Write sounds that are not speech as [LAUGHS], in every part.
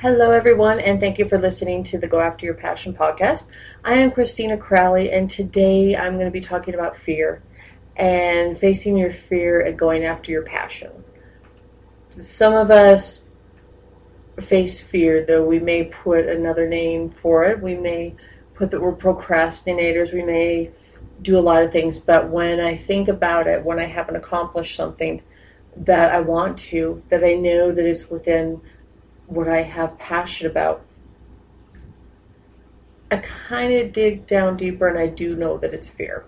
Hello, everyone, and thank you for listening to the Go After Your Passion podcast. I am Christina Crowley, and today I'm going to be talking about fear and facing your fear and going after your passion. Some of us face fear, though we may put another name for it. We may put that we're procrastinators. We may do a lot of things, but when I think about it, when I haven't accomplished something that I want to, that I know that is within what I have passion about, I kind of dig down deeper and I do know that it's fear.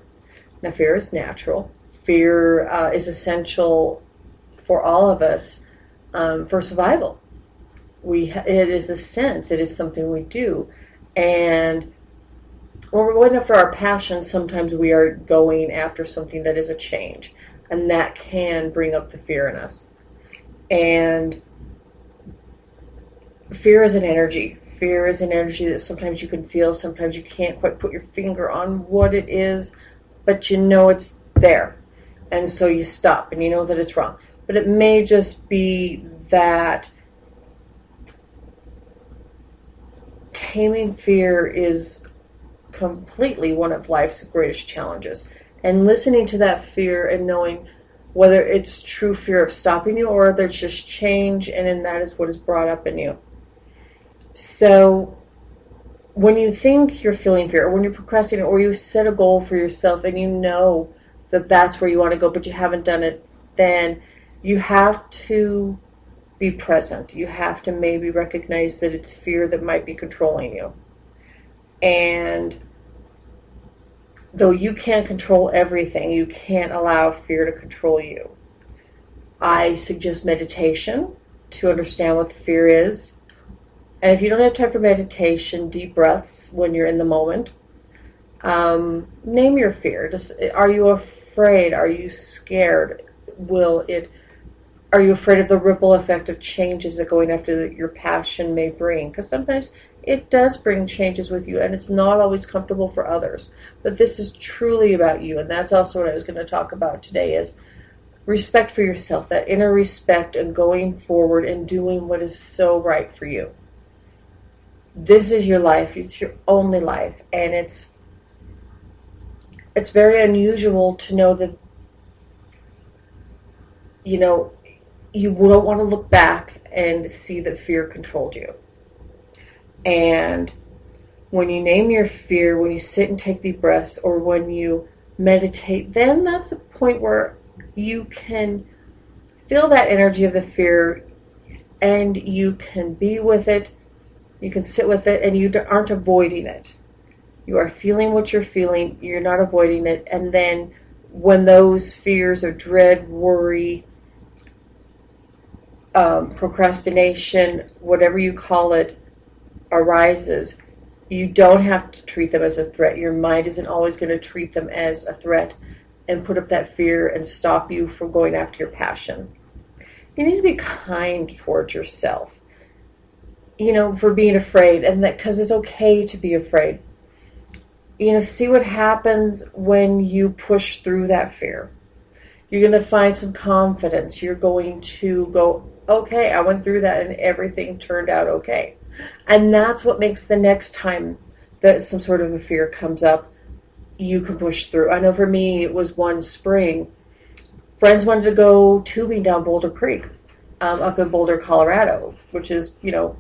Now, fear is natural. Fear uh, is essential for all of us um, for survival. We it is a sense. It is something we do, and when we're going after our passion, sometimes we are going after something that is a change, and that can bring up the fear in us. And fear is an energy. Fear is an energy that sometimes you can feel, sometimes you can't quite put your finger on what it is, but you know it's there. And so you stop and you know that it's wrong. But it may just be that taming fear is completely one of life's greatest challenges. And listening to that fear and knowing whether it's true fear of stopping you or there's just change and then that is what is brought up in you. So when you think you're feeling fear, or when you're procrastinating, or you set a goal for yourself and you know that that's where you want to go, but you haven't done it, then you have to be present. You have to maybe recognize that it's fear that might be controlling you. And though you can't control everything, you can't allow fear to control you. I suggest meditation to understand what the fear is and if you don't have time for meditation, deep breaths when you're in the moment. Um, name your fear. Just are you afraid? Are you scared? Will it? Are you afraid of the ripple effect of changes that going after your passion may bring? Because sometimes it does bring changes with you, and it's not always comfortable for others. But this is truly about you, and that's also what I was going to talk about today: is respect for yourself, that inner respect, and going forward and doing what is so right for you this is your life. It's your only life. And it's it's very unusual to know that you know you don't want to look back and see that fear controlled you. And when you name your fear when you sit and take deep breaths or when you meditate then that's the point where you can feel that energy of the fear and you can be with it you can sit with it and you aren't avoiding it. You are feeling what you're feeling, you're not avoiding it. And then when those fears of dread, worry, um, procrastination, whatever you call it, arises, you don't have to treat them as a threat. Your mind isn't always going to treat them as a threat and put up that fear and stop you from going after your passion. You need to be kind towards yourself you know, for being afraid, and that because it's okay to be afraid. You know, see what happens when you push through that fear. You're going to find some confidence. You're going to go, okay, I went through that and everything turned out okay. And that's what makes the next time that some sort of a fear comes up, you can push through. I know for me, it was one spring. Friends wanted to go tubing down Boulder Creek um, up in Boulder, Colorado, which is, you know,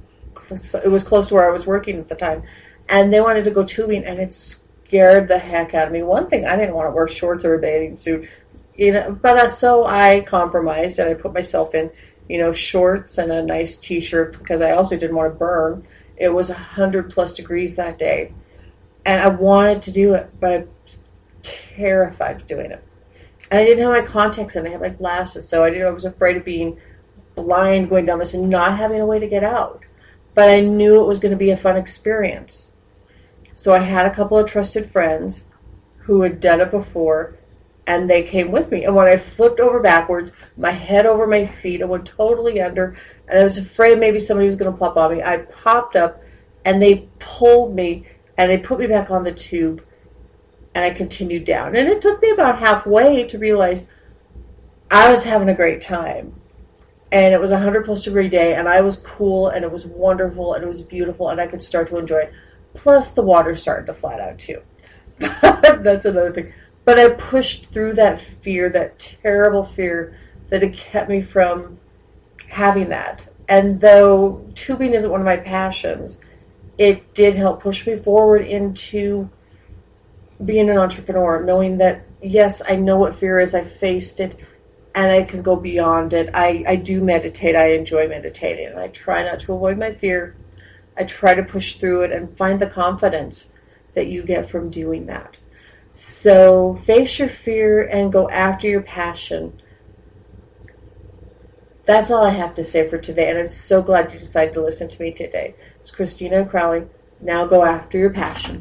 it was close to where I was working at the time, and they wanted to go tubing, and it scared the heck out of me. One thing, I didn't want to wear shorts or a bathing suit, you know, but uh, so I compromised and I put myself in, you know, shorts and a nice t-shirt because I also didn't want to burn. It was a hundred plus degrees that day, and I wanted to do it, but I was terrified of doing it. And I didn't have my contacts and I had my glasses, so I didn't. I was afraid of being blind going down this and not having a way to get out but I knew it was going to be a fun experience. So I had a couple of trusted friends who had done it before, and they came with me. And when I flipped over backwards, my head over my feet, I went totally under, and I was afraid maybe somebody was going to plop on me. I popped up, and they pulled me, and they put me back on the tube, and I continued down. And it took me about halfway to realize I was having a great time. And it was a 100 plus degree day and i was cool and it was wonderful and it was beautiful and i could start to enjoy it. Plus the water started to flat out too. [LAUGHS] That's another thing. But i pushed through that fear that terrible fear that had kept me from having that. And though tubing isn't one of my passions it did help push me forward into being an entrepreneur knowing that yes i know what fear is. I faced it and I can go beyond it. I, I do meditate. I enjoy meditating. I try not to avoid my fear. I try to push through it and find the confidence that you get from doing that. So face your fear and go after your passion. That's all I have to say for today. And I'm so glad you decided to listen to me today. It's Christina Crowley. Now go after your passion.